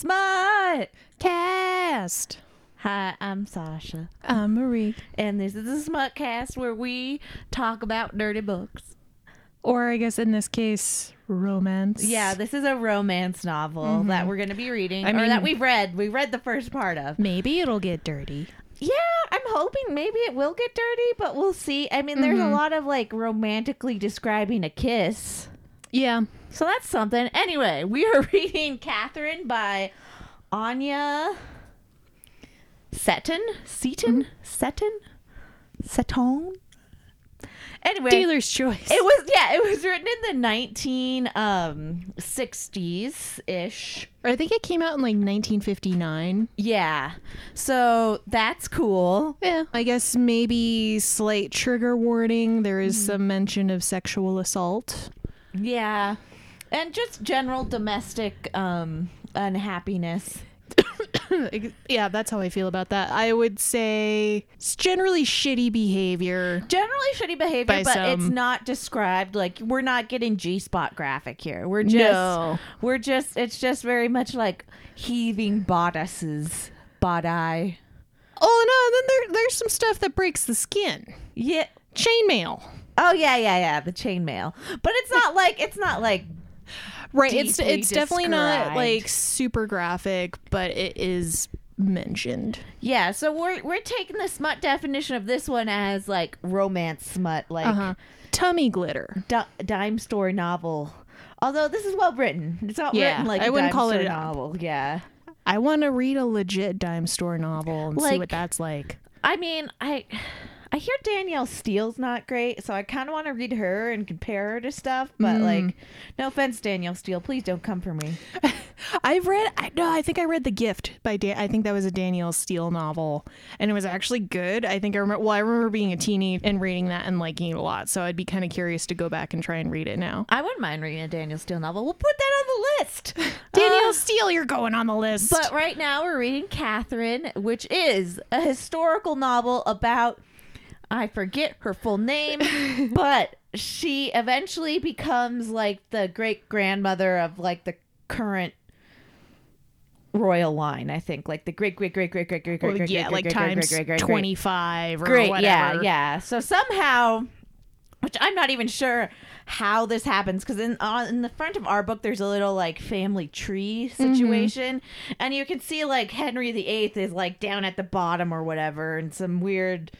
Smut. Cast. Hi, I'm Sasha, I'm Marie. and this is the Smut Cast where we talk about dirty books. Or I guess in this case, romance. Yeah, this is a romance novel mm-hmm. that we're going to be reading, I or that we've read. We read the first part of. Maybe it'll get dirty. Yeah, I'm hoping maybe it will get dirty, but we'll see. I mean, there's a mm-hmm. lot of like romantically describing a kiss. Yeah. So that's something. Anyway, we are reading Katherine by Anya Seton? Seton? Seton? Seton? Anyway, Dealer's choice. it was yeah, it was written in the 19 um 60s ish. I think it came out in like 1959. Yeah. So that's cool. Yeah. I guess maybe slight trigger warning. There is some mention of sexual assault. Yeah. And just general domestic um unhappiness. yeah, that's how I feel about that. I would say it's generally shitty behavior. Generally shitty behavior, By but it's not described like we're not getting G spot graphic here. We're just No. we're just it's just very much like heaving bodices. Body. Oh no, and then there there's some stuff that breaks the skin. Yeah. Chainmail. Oh yeah, yeah, yeah. The chainmail. But it's not like it's not like Right. It's it's definitely not like super graphic, but it is mentioned. yeah. So we're we're taking the smut definition of this one as like romance smut, like Uh-huh. Tummy glitter. di- dime store novel. Although this is well written, it's not Yeah, written like I a wouldn't call it a- novel. Yeah. I want to read a legit dime store novel and see what that's like. I mean, I I hear Danielle Steel's not great, so I kind of want to read her and compare her to stuff. But Mm. like, no offense, Danielle Steel, please don't come for me. I've read I no, I think I read The Gift by Dan I think that was a Danielle Steel novel and it was actually good. I think I remember well, I remember being a teeny and reading that and liking it a lot. So I'd be kind of curious to go back and try and read it now. I wouldn't mind reading a Danielle Steel novel. We'll put that on the list. Danielle Uh, Steel, you're going on the list. but right now we're reading Katherine, which is a historical novel about I forget her full name, but she eventually becomes like the great grandmother of like the current royal line. I think like the great great great great great great great great yeah, great like great times great great great great 25 or great yeah yeah. So somehow, which I'm not even sure how this happens because in on in the front of our book there's a little like family tree mm-hmm. situation and you can see like henry viii is like down at the bottom or whatever and some weird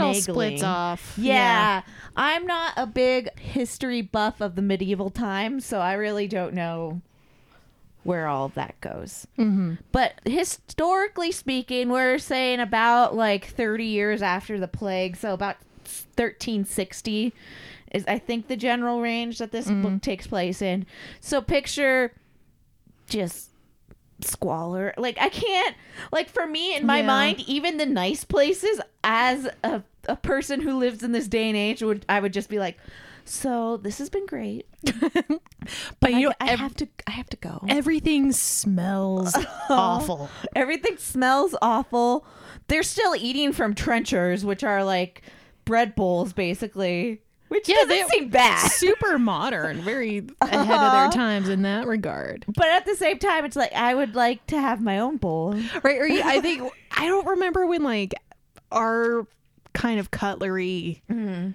All splits off. yeah. i'm not a big history buff of the medieval times so i really don't know where all of that goes Mm-hmm. but historically speaking we're saying about like 30 years after the plague so about 1360 is i think the general range that this book takes place in so picture just squalor like i can't like for me in my Yeah. mind even the nice places as a, a person who lives in this day and age would i would just be like so this has been great But I, you know, I ev- have to i have to go everything smells awful. Everything smells awful. They're still eating from trenchers, which are like bread bowls, basically. Which Yeah, doesn't they- seem bad. Super modern, very ahead of their times in that regard. But at the same time, it's like I would like to have my own bowl. Right? Or you- I think I don't remember when like our kind of cutlery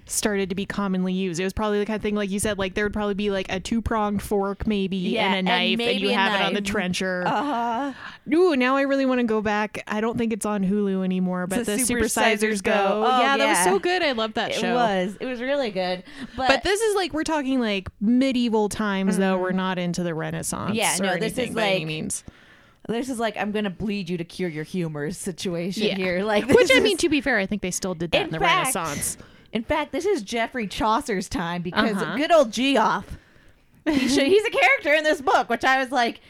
started to be commonly used. It was probably the kind of thing like you said, like there would probably be like a two pronged fork, maybe, Yeah, and a knife, and, maybe you have it on the trencher. Uh-huh. Ooh, now I really want to go back. I don't think it's on Hulu anymore, but To the Super Sizers Go. Go. Oh, yeah, that was so good. I love that it show. was. It was really good. But, But this is like we're talking like medieval times though. We're not into the Renaissance. Mm-hmm. Yeah, no, this is by any like- means. This is like I'm gonna bleed you to cure your humors situation Yeah. here. Like, Which I mean, to be fair, I think they still did that in, In the fact- Renaissance. In fact, this is Geoffrey Chaucer's time because Uh-huh. good old Geoff. He should, he's a character in this book, which I was like,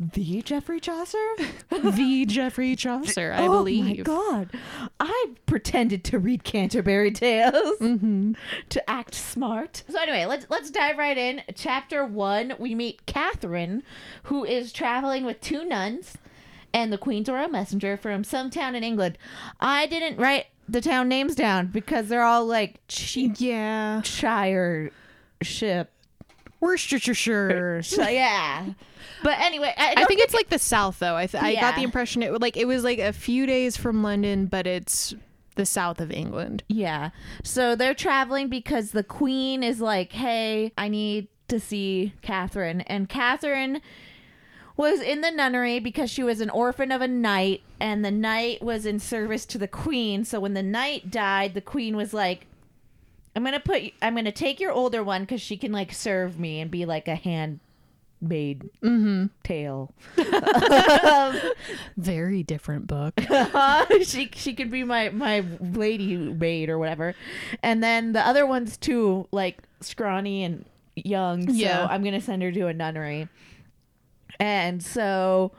the Geoffrey Chaucer? the Geoffrey Chaucer, I oh believe. Oh my god. I pretended to read Canterbury Tales Mm-hmm. to act smart. So anyway, let's let's dive right in. Chapter 1, we meet Katherine who is traveling with two nuns and the Queen's Royal Messenger from some town in England. I didn't write the town names down because they're all like cheap Yeah. shire ship Worcestershire. So yeah. But anyway, I, I don't think it's like the south though. I th- I got the impression it like it was like a few days from London, but it's the south of England. Yeah. So they're traveling because the queen is like, hey, I need to see Katherine. And Katherine was in the nunnery because she was an orphan of a knight, and the knight was in service to the queen. So when the knight died, the queen was like, I'm gonna put, I'm gonna take your older one because she can like serve me and be like a handmaid mm-hmm. tale. Very different book. Uh-huh. she she could be my my lady maid or whatever. And then the other one's too like scrawny and young so Yeah. i'm gonna send her to a nunnery. And so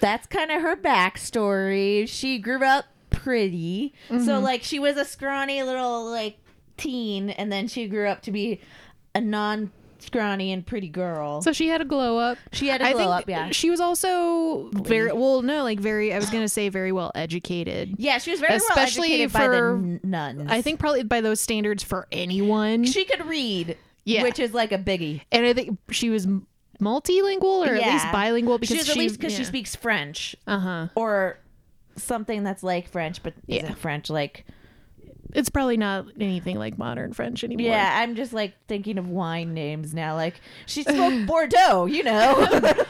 that's kind of her backstory. She grew up pretty. So mm-hmm. like she was a scrawny little like teen and then she grew up to be a non scrawny and pretty girl so she had a glow up. she had a I glow up yeah she was also very well. No, like very. I was gonna say very well educated. yeah she was very Especially well educated by the nuns I think probably by those standards for anyone. she could read, Yeah. which is like a biggie. and I think she was multilingual or at least bilingual because she at least because she speaks French Uh huh. or something that's like French, but Yeah. isn't French. Like, It's probably not anything like modern French anymore. yeah, I'm just like thinking of wine names now. Like, she spoke Bordeaux, you know.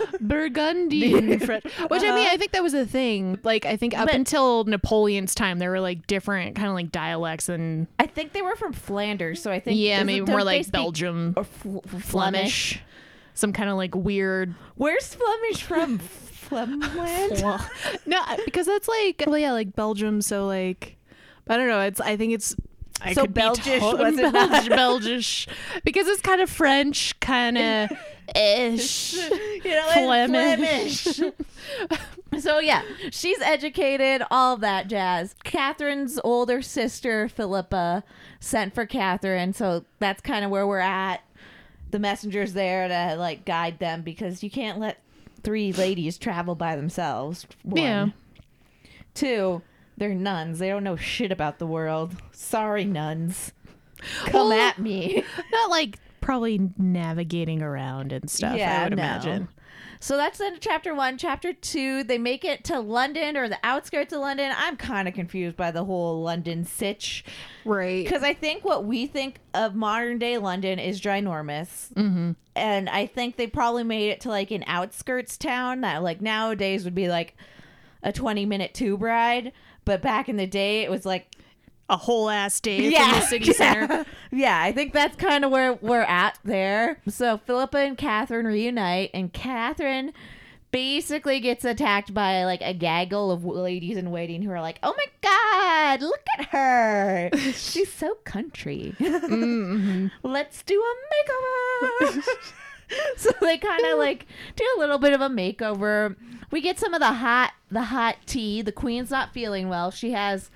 Burgundian French. Which I mean, I uh-huh. think that was a thing. Like I think up But- until Napoleon's time, there were like different kind of like dialects and I think they were from Flanders, so I think yeah, maybe more like Belgium, or Fl- Flemish. Flemish, some kind of like weird. Where's Flemish from? Flemland. No, because that's like well, yeah, like Belgium. So like, I don't know. It's I think it's. I So could be Belgish, was it Belgish. Belgish, because it's kind of French, kind of ish. you know, Flemish. Flemish. so yeah, she's educated, all that jazz. Katherine's older sister Philippa sent for Katherine, so that's kind of where we're at. The messenger's there to like guide them because you can't let three ladies travel by themselves. One. Yeah. Two, they're nuns. They don't know shit about the world. Sorry, nuns. Come Well, at me. Not like probably navigating around and stuff. I would no. imagine. So that's the end of chapter one. Chapter two, they make it to London or the outskirts of London. I'm kind of confused by the whole London sitch Right. because I think what we think of modern day London is ginormous, Mm-hmm. and I think they probably made it to like an outskirts town that like nowadays would be like a 20 minute tube ride, but back in the day it was like A whole ass day yeah, from the city center. Yeah. Yeah, I think that's kind of where we're at there. So Philippa and Katherine reunite, and Katherine basically gets attacked by like a gaggle of ladies in waiting who are like, "Oh my god, look at her! She's so country. Mm-hmm. Let's do a makeover." so they kind of like do a little bit of a makeover. We get some of the hot, the hot tea. The queen's not feeling well. She has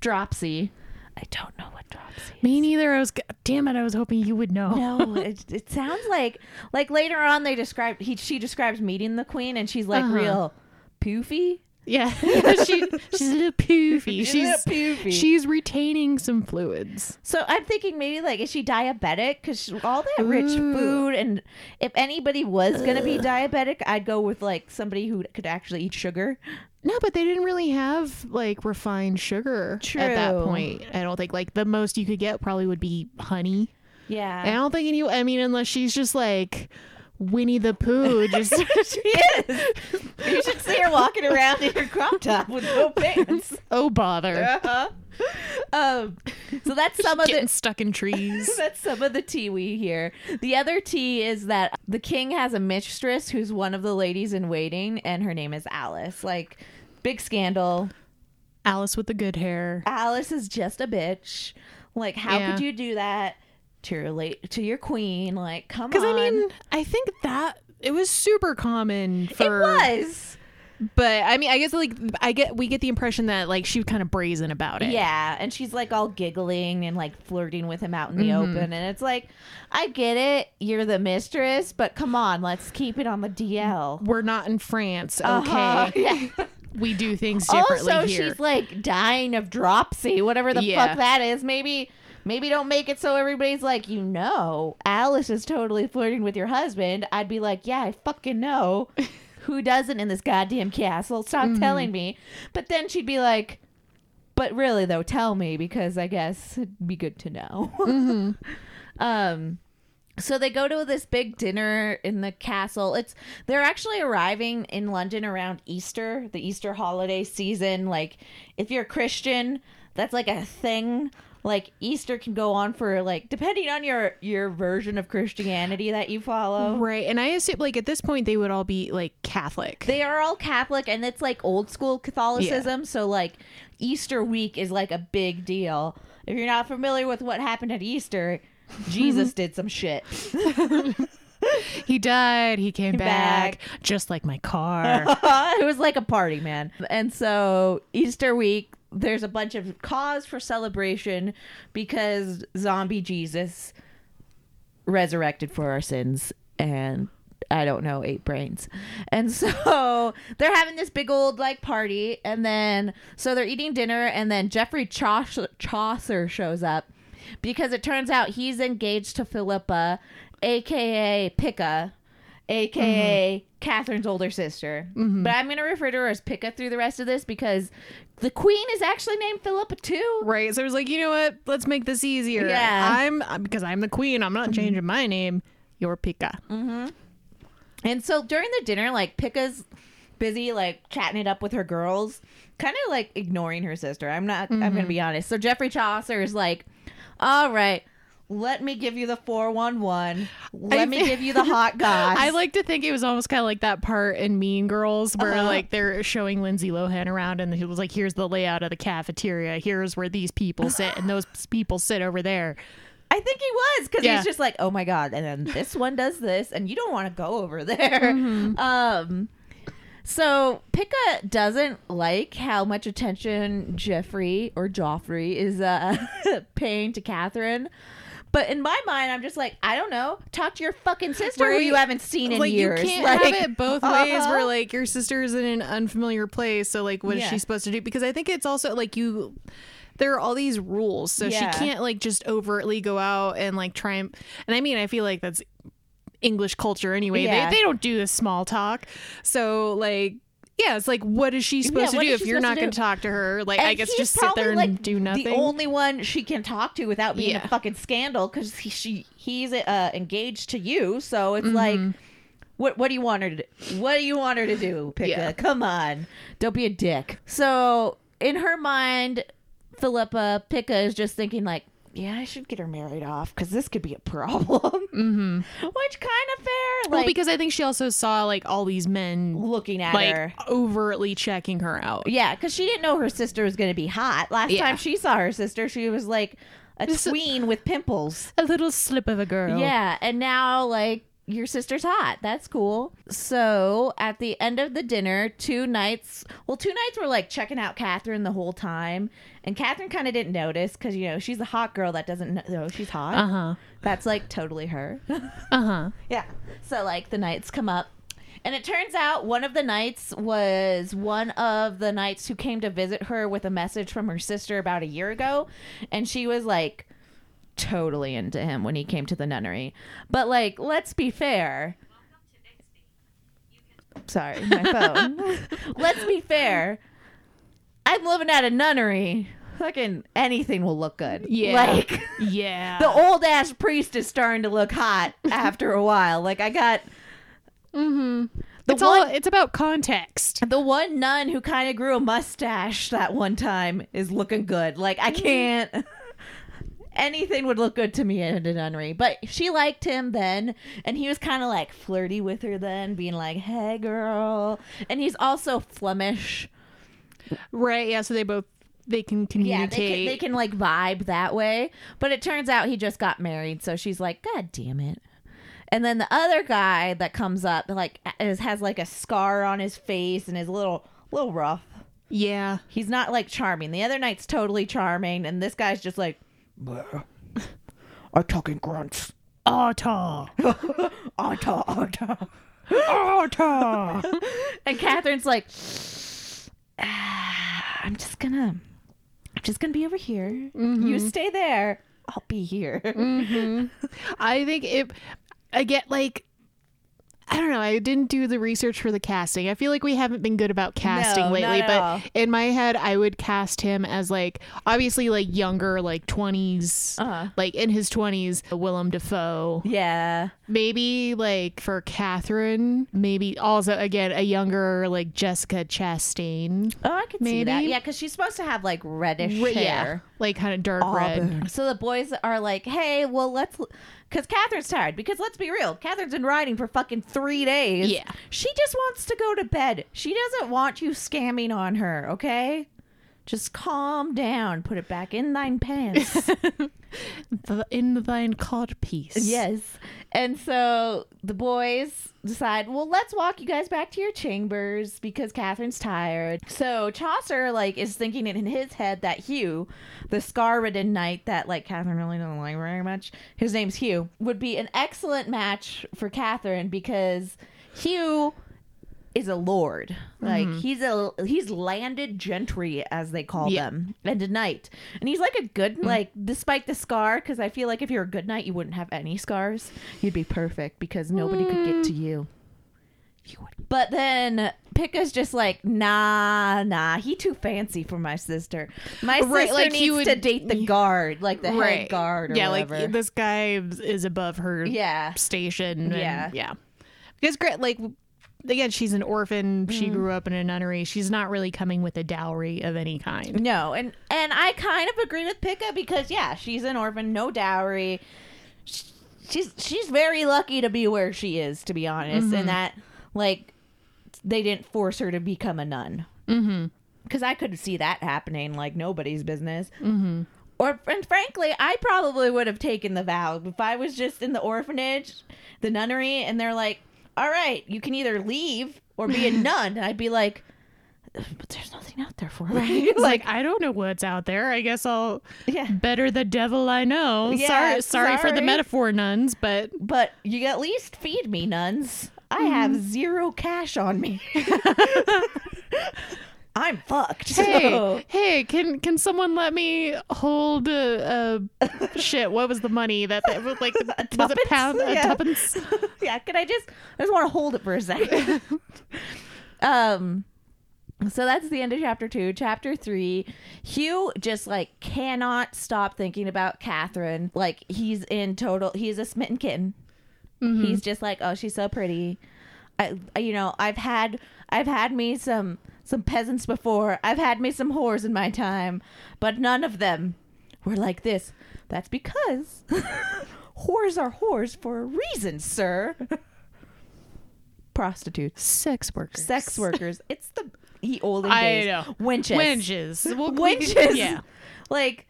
dropsy. I don't know what dropsy. is. Me neither. I was. Damn it! I was hoping you would know. No, it, it sounds like like later on they described he she describes meeting the queen and she's like Uh-huh. real poofy. Yeah, she, she's a little poofy. She's a She's little poofy. she's retaining some fluids. So I'm thinking maybe like is she diabetic? Because all that rich food and if anybody was gonna be diabetic, I'd go with like somebody who could actually eat sugar. No, but they didn't really have like refined sugar at that point. I don't think like the most you could get probably would be honey. Yeah. I don't think any. I mean, unless she's just like Winnie the Pooh, just she is. You should see her walking around in her crop top with no pants. oh bother, Uh-huh. Um, so that's some of getting the stuck in trees. That's some of the tea we hear. The other tea is that the king has a mistress who's one of the ladies in waiting, and her name is Alice. Like, big scandal. Alice with the good hair. Alice is just a bitch. Like, how Yeah. could you do that to your late to your queen? Like, come on. Because I mean, I think that it was super common it for. was. But I mean, I guess like I get we get the impression that like she was kind of brazen about it. Yeah, and she's like all giggling and like flirting with him out in the Mm-hmm. open, and it's like, I get it, you're the mistress, but come on, let's keep it on the DL. We're not in France, okay? Uh-huh. Yeah. We do things differently also here. she's like dying of dropsy whatever the Yeah. fuck that is maybe maybe don't make it so everybody's like, you know, Alice is totally flirting with your husband. I'd be like, yeah, I fucking know. Who doesn't in this goddamn castle? Stop telling me. But then she'd be like, but really though, tell me because I guess it'd be good to know. um so they go to this big dinner in the castle. It's they're actually arriving in London around Easter, the Easter holiday season. Like if you're Christian, that's like a thing. Like Easter can go on for like depending on your your version of Christianity that you follow. Right. And I assume like at this point they would all be like Catholic. They are all Catholic and it's like old school Catholicism, so like Easter week is like a big deal. If you're not familiar with what happened at Easter, Jesus did some shit. he died, he came back, back. just like my car. it was like a party, man. And so Easter week, there's a bunch of cause for celebration because zombie Jesus resurrected for our sins and I don't know, eight brains. And so they're having this big old like party and then so they're eating dinner and then Geoffrey Chaucer, shows up because it turns out he's engaged to Philippa, aka Picca, Mm-hmm. aka Katherine's older sister. Mm-hmm. But I'm going to refer to her as Picca through the rest of this because the queen is actually named Philippa too. right. So I was like, you know what? Let's make this easier. Yeah. I'm uh, because I'm the queen. I'm not mm-hmm. changing my name. You're Pika. And so during the dinner, like Picca's busy like chatting it up with her girls, kind of like ignoring her sister. I'm not. I'm gonna be honest. So Geoffrey Chaucer is like, "All right, let me give you the four one one. Let me thi- give you the hot goss." I like to think it was almost kind of like that part in Mean Girls where Uh-huh. like they're showing Lindsay Lohan around and he was like, "Here's the layout of the cafeteria. Here's where these people sit, and those people sit over there." I think he was because Yeah. he's just like, "Oh my god!" And then this one does this, and you don't want to go over there. Mm-hmm. Um. So Picca doesn't like how much attention Geoffrey or Joffrey is uh, paying to Katherine. But in my mind, I'm just like, I don't know. Talk to your fucking sister who you haven't seen in like years. you can't Like, have it both ways uh-huh. where like your sister is in an unfamiliar place so like what is Yeah. she supposed to do because i think it's also like you there are all these rules so Yeah. she can't like just overtly go out and like try and and i mean i feel like that's english culture anyway Yeah. they, they don't do this small talk so like yeah, it's like, what is she supposed to do if you're not going to talk to her? Like, And I guess just sit there and like, do nothing. The only one she can talk to without being Yeah. a fucking scandal because he, she he's uh, engaged to you. So it's Mm-hmm. like, what what do you want her to do? What do you want her to do, Picca? Yeah. Come on, don't be a dick. So in her mind, Philippa Picca is just thinking like. Yeah, I should get her married off because this could be a problem. Mm-hmm. Which kind of fair, well, because I think she also saw like all these men looking at like her. overtly checking her out. Yeah, because she didn't know her sister was going to be hot. Last Yeah. time she saw her sister, she was like a- tween with pimples. A little slip of a girl. Yeah, and now like your sister's hot. That's cool. So at the end of the dinner, two nights. Well, two nights were like checking out Katherine the whole time, and Katherine kind of didn't notice because you know she's a hot girl that doesn't know she's hot. Uh huh. That's like totally her. Uh huh. Yeah. So like the nights come up. And it turns out one of the knights was one of the knights who came to visit her with a message from her sister about a year ago. And she was like totally into him when he came to the nunnery. But like, let's be fair. Sorry, my phone. let's be fair. I'm living at a nunnery. Fucking anything will look good. Yeah. Like Yeah. the old ass priest is starting to look hot after a while. Like I got mm-hmm. the It's all. one It's about context. the one nun who kind of grew a mustache that one time is looking good. Like I can't anything would look good to me at a nunnery. But she liked him then and he was kind of like flirty with her then, being like, "Hey girl." And he's also Flemish. Right. Yeah. So they both they can Yeah, communicate. they can, they can like vibe that way. But it turns out he just got married, so she's like, God damn it. And then the other guy that comes up, like, is, has like a scar on his face and is a little, little rough. yeah. He's not like charming. The other knight's totally charming, and this guy's just like, I talk in grunts. Otta. Otta, otta. Otta. And Katherine's like, ah, I'm just gonna, I'm just gonna be over here. You stay there. I'll be here. I think it. I get like. I don't know. I didn't do the research for the casting. I feel like we haven't been good about casting No, lately, but all. in my head, I would cast him as like obviously like younger, like 20s, Uh-huh. like in his 20s, Willem Dafoe. Yeah. Maybe like for Katherine, maybe also again a younger like Jessica Chastain. Oh, I can see that. Yeah, because she's supposed to have like reddish Re- hair. yeah, like kind of dark red. So the boys are like, hey, well, let's. Because Katherine's tired. Because let's be real, Katherine's been riding for fucking three days. Yeah. She just wants to go to bed. She doesn't want you scamming on her, okay? Just calm down. Put it back in thine pants. In thine cod piece. yes. And so the boys decide, well, let's walk you guys back to your chambers because Katherine's tired. So Chaucer, like, is thinking it in his head that Hugh, the scar-ridden knight that, like, Katherine really doesn't like very much, his name's Hugh, would be an excellent match for Katherine because Hugh is a lord. Like mm-hmm. he's a he's landed gentry as they call Yeah. them, and a knight. And he's like a good mm-hmm. like despite the scar because I feel like if you're a good knight you wouldn't have any scars. You'd be perfect because nobody could get to mm. you. You would. But then Picca's just like, nah, nah, he too fancy for my sister. My Right, sister like, needs would- to date the guard, like the head guard or yeah, whatever. like this guy is above her yeah. station. and- Yeah. yeah. Because great, like again, she's an orphan. Mm. She grew up in a nunnery. She's not really coming with a dowry of any kind. No, and and I kind of agree with Picca because yeah, she's an orphan, no dowry. Sh- She's she's very lucky to be where she is, to be honest, and that like they didn't force her to become a nun. Mm-hmm. Because I could see that happening like nobody's business. Mm-hmm. Or and frankly, I probably would have taken the vow if I was just in the orphanage, the nunnery, and they're like, "All right, you can either leave or be a nun," and I'd be like. But there's nothing out there for me. It's like, I don't know what's out there. I guess I'll yeah. better the devil I know. Yeah, sorry, sorry for the metaphor, nuns, but But you at least feed me, nuns. I have mm. zero cash on me. I'm fucked. hey, so- hey, can can someone let me hold a, a shit? What was the money that that was like? was it pound a Yeah. tuppence? yeah, can I just I just want to hold it for a second. um so that's the end of chapter two. Chapter three, Hugh just like cannot stop thinking about Katherine. Like he's in total he's a smitten kitten. He's just like, oh, she's so pretty. I- you know, I've had, I've had me some, some peasants before. I've had me some whores in my time, but none of them were like this. That's because whores are whores for a reason, sir. Prostitutes, Sex workers. sex workers. It's the ye olden I days. know. Wenches. Wenches. Well, we Wenches. Yeah. Like,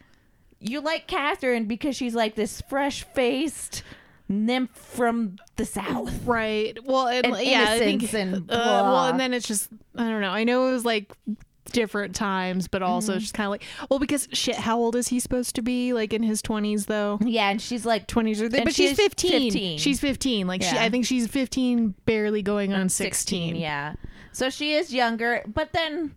you like Katherine because she's like this fresh faced nymph from the south. Right. Well, and, And yeah, I think. and uh, well, and then it's just I don't know. I know it was like different times, but also Mm-hmm. just kind of like well, because shit. How old is he supposed to be? Like in his twenties, though. Yeah, and she's like Twenties or but she's she's 15. 15. She's fifteen. Like she, I think she's fifteen, barely going on sixteen. Yeah. So she is younger, but then,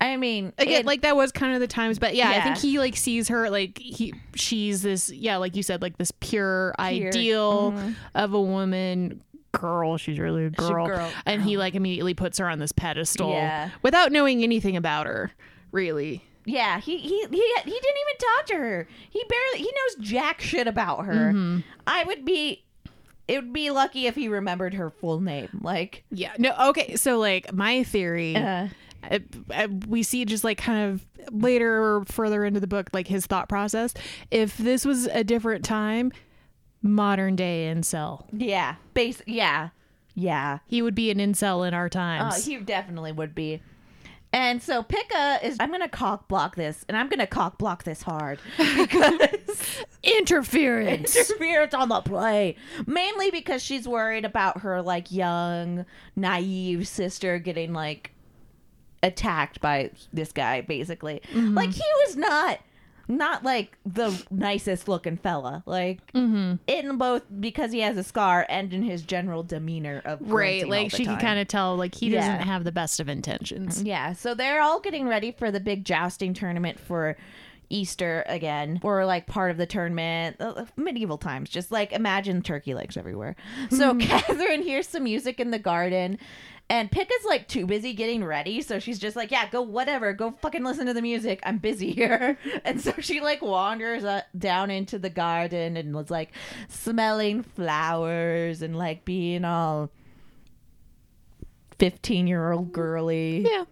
I mean, Again, it- like that was kind of the times, but yeah, I think he like sees her like he she's this yeah, like you said, like this pure, ideal of a woman girl. She's really a girl, girl. and he like immediately puts her on this pedestal Yeah. without knowing anything about her, really. yeah, he he he he didn't even talk to her. He barely he knows jack shit about her. Mm-hmm. I would be. It would be lucky if he remembered her full name. Like, Yeah. No. Okay. So like my theory. uh, uh, uh, we see just like kind of later or further into the book like his thought process if this was a different time modern day incel yeah, base, yeah, yeah. he would be an incel in our Oh, times he definitely would be. And so Pika is. I'm gonna cock block this, and I'm gonna cock block this hard because interference interference on the play. Mainly because she's worried about her like young, naive sister getting like attacked by this guy. Basically, like he was not not like the nicest looking fella. Like mm-hmm. in both because he has a scar and in his general demeanor of right like she can kind of tell like he Yeah. doesn't have the best of intentions Yeah, so they're all getting ready for the big jousting tournament for Easter again, or like part of the tournament, uh, medieval times. Just like imagine turkey legs everywhere. So Katherine hears some music in the garden. And Picca's like too busy getting ready, so she's just like, "Yeah, go whatever, go fucking listen to the music. I'm busy here." And so she like wanders uh, down into the garden and was like smelling flowers and like being all 15 year old girly. Yeah.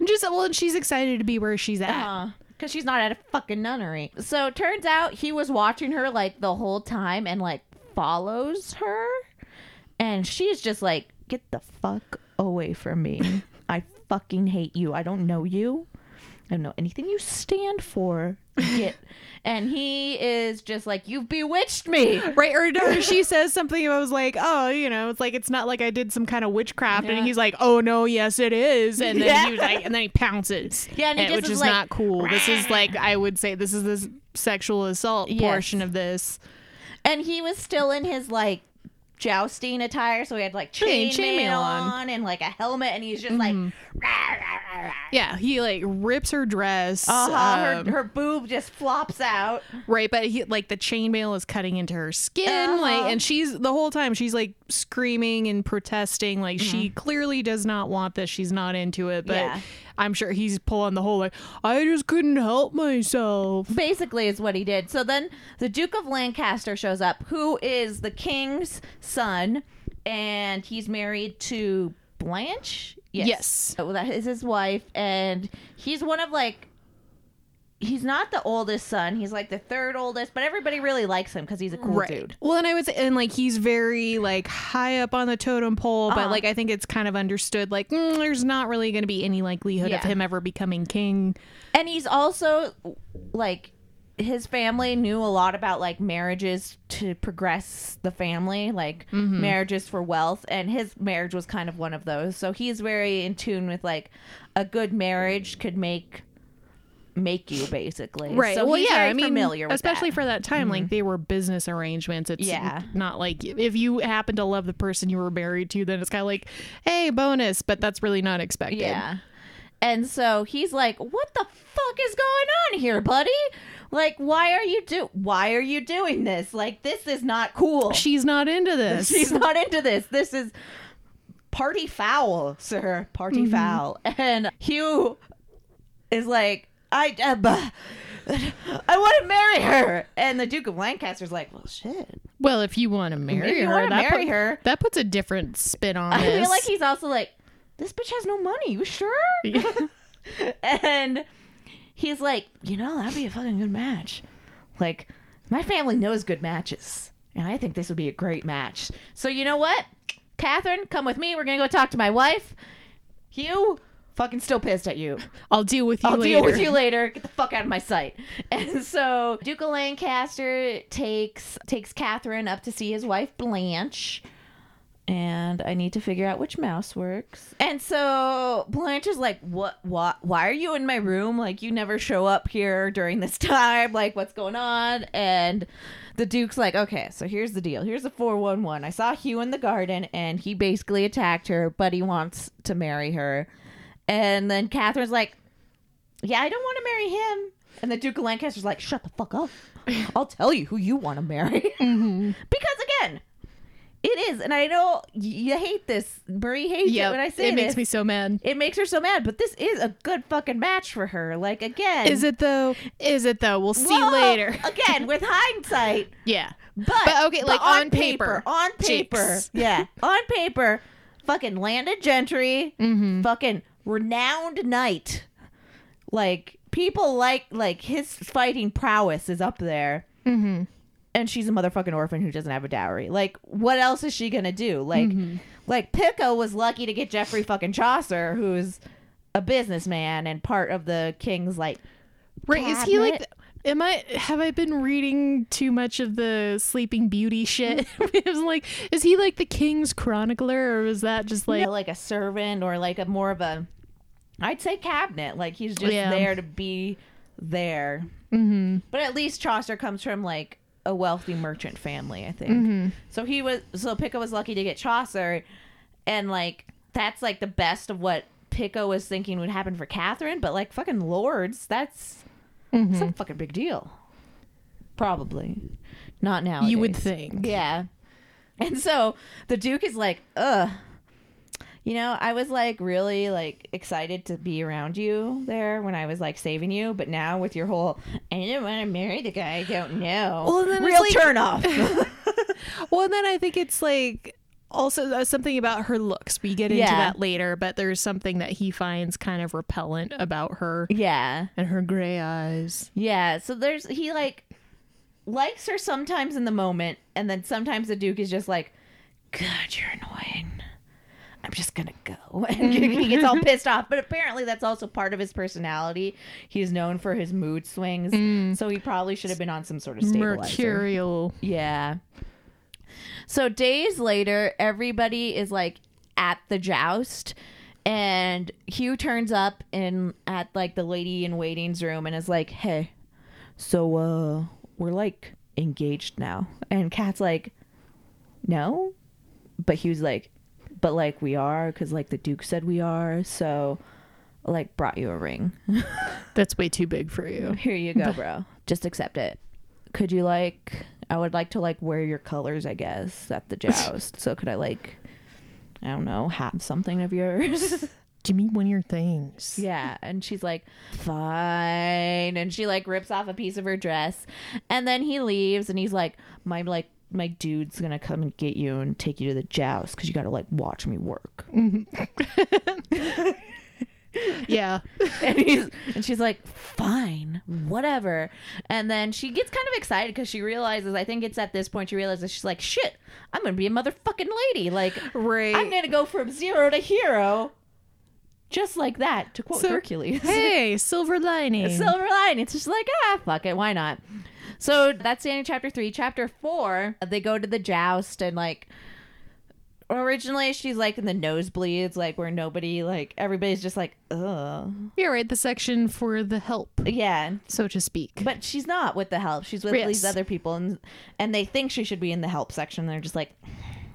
I'm just well, and she's excited to be where she's at. Uh, Cause she's not at a fucking nunnery. So it turns out he was watching her like the whole time and like follows her. And she's just like, get the fuck away from me. I fucking hate you. I don't know you. I don't know anything you stand for. Get and he is just like, You've bewitched me. Right, or, or she says something. I was like, "Oh, you know, it's like it's not like I did some kind of witchcraft." Yeah. And he's like, "Oh no, yes, it is." And then Yeah. he was like, and then he pounces. Yeah, and he eh, just which is is like, not cool. This is like I would say this is the sexual assault Yes. portion of this. And he was still in his like jousting attire, so he had like Yeah, chainmail chainmail on. on. and like a helmet, and he's just like, Mhm. Yeah, he like rips her dress. uh-huh, um, her, her boob just flops out. Right, but he like the chainmail is cutting into her skin, Uh-huh. like, and she's the whole time she's like screaming and protesting, like she clearly does not want this. She's not into it, but Mm-hmm. Yeah. I'm sure he's pulling the whole like I just couldn't help myself. Basically, is what he did. So then the Duke of Lancaster shows up, who is the king's son, and he's married to Blanche. Yes. So that is his wife, and he's one of like. He's not the oldest son. He's like the third oldest, but everybody really likes him because he's a cool dude. Well, and I was and like he's very like high up on the totem pole, Uh-huh. but like I think it's kind of understood like mm, there's not really going to be any likelihood of him ever becoming king. And he's also like his family knew a lot about like marriages to progress the family, like Mm-hmm. marriages for wealth, and his marriage was kind of one of those. So he's very in tune with like a good marriage could make make you basically. Right. So well, yeah. I mean, familiar with especially that. for that time, like they were business arrangements. It's Yeah. not like if you happen to love the person you were married to, then it's kind of like, hey, bonus, but that's really not expected. Yeah. And so he's like, "What the fuck is going on here, buddy? Like, why are you do? Why are you doing this? Like, this is not cool. She's not into this. She's not into this. This is party foul, sir. Party Mm-hmm. foul." And Hugh is like, "I, uh, bah, I want to marry her." And the Duke of Lancaster's like, "Well, shit." well, if you want to marry If you her, wanna that marry put- her- that puts a different spin on this. I this. feel like he's also like, "This bitch has no money. You sure?" and he's like, you know, that'd be a fucking good match. Like, my family knows good matches, and I think this would be a great match. So you know what, Katherine, come with me. We're gonna go talk to my wife. Hugh, fucking still pissed at you. I'll deal with you I'll later. deal with you later. Get the fuck out of my sight. And so Duke of Lancaster takes takes Katherine up to see his wife Blanche. And I need to figure out which mouse works. And so Blanche is like, "What? What? Why are you in my room? Like, you never show up here during this time. Like, what's going on?" And the Duke's like, "Okay, so here's the deal. Here's the four one one. I saw Hugh in the garden, and he basically attacked her, but he wants to marry her." And then Katherine's like, yeah, I don't want to marry him. And the Duke of Lancaster's like, shut the fuck up. I'll tell you who you want to marry. because again, it is, and I know you hate this. Brie hates Yeah, it when I say it It makes me so mad. it makes her so mad, but this is a good fucking match for her. Like again, Is it though? Is it though? We'll see later. again, with hindsight, Yeah. but, But, okay, like, on paper. on paper, yeah, on paper, fucking landed gentry, Mm-hmm. fucking renowned knight. Like people like like his fighting prowess is up there, Mm-hmm. and she's a motherfucking orphan who doesn't have a dowry. Like what else is she gonna do? Like Mm-hmm. like Pico was lucky to get Geoffrey fucking Chaucer, who's a businessman and part of the king's like Right? Is he like? Am I? Have I been reading too much of the Sleeping Beauty shit? it was like, is he like the king's chronicler, or is that just like? like like a servant or like a more of a I'd say cabinet. Like he's just Yeah. there to be there. Mm-hmm. But at least Chaucer comes from like a wealthy merchant family, I think. Mm-hmm. So he was so Pico was lucky to get Chaucer and like that's like the best of what Pico was thinking would happen for Katherine, but like fucking lords, that's Mm-hmm. Some fucking big deal. Probably. Not now. You would think. Yeah. And so the Duke is like, ugh. You know, I was like really like excited to be around you there when I was like saving you, but now with your whole I don't want to marry the guy I don't know. Well, then real like- turn off. Well, and then I think it's like also uh, something about her looks. We get into Yeah. that later, but there's something that he finds kind of repellent about her yeah. and her gray eyes. Yeah, so there's he like likes her sometimes in the moment, and then sometimes the Duke is just like, "God, you're annoying. I'm just gonna go," and he gets all pissed off. But apparently, that's also part of his personality. He's known for his mood swings, so he probably should have been on some sort of stabilizer. Mercurial. Yeah. So days later, everybody is like at the joust, and Hugh turns up in at like the lady in waiting's room and is like, "Hey, so uh, we're like engaged now." And Kat's like, "No," but Hugh's like, "But like we are, because like the Duke said we are." So, like, brought you a ring. That's way too big for you. Here you go, bro. Just accept it. Could you like I would like to like wear your colors, I guess, at the joust. so could I like I don't know, have something of yours? Give me one of your things. yeah. And she's like, Fine. And she like rips off a piece of her dress. And then he leaves and he's like, My like my dude's gonna come and get you and take you to the joust because you gotta like watch me work. Mm-hmm. Yeah. and he's and she's like fine whatever and then she gets kind of excited because she realizes i think it's at this point she realizes she's like shit i'm gonna be a motherfucking lady like Right. i'm gonna go from zero to hero just like that to quote So- hercules hey, silver lining. silver line it's just like ah fuck it why not so that's the end of chapter three chapter four they go to the joust and like originally she's like in the nosebleeds like where nobody like everybody's just like ugh You're right. The section for the help, yeah so to speak. But she's not with the help. She's with Yes. these other people, and and they think she should be in the help section. They're just like,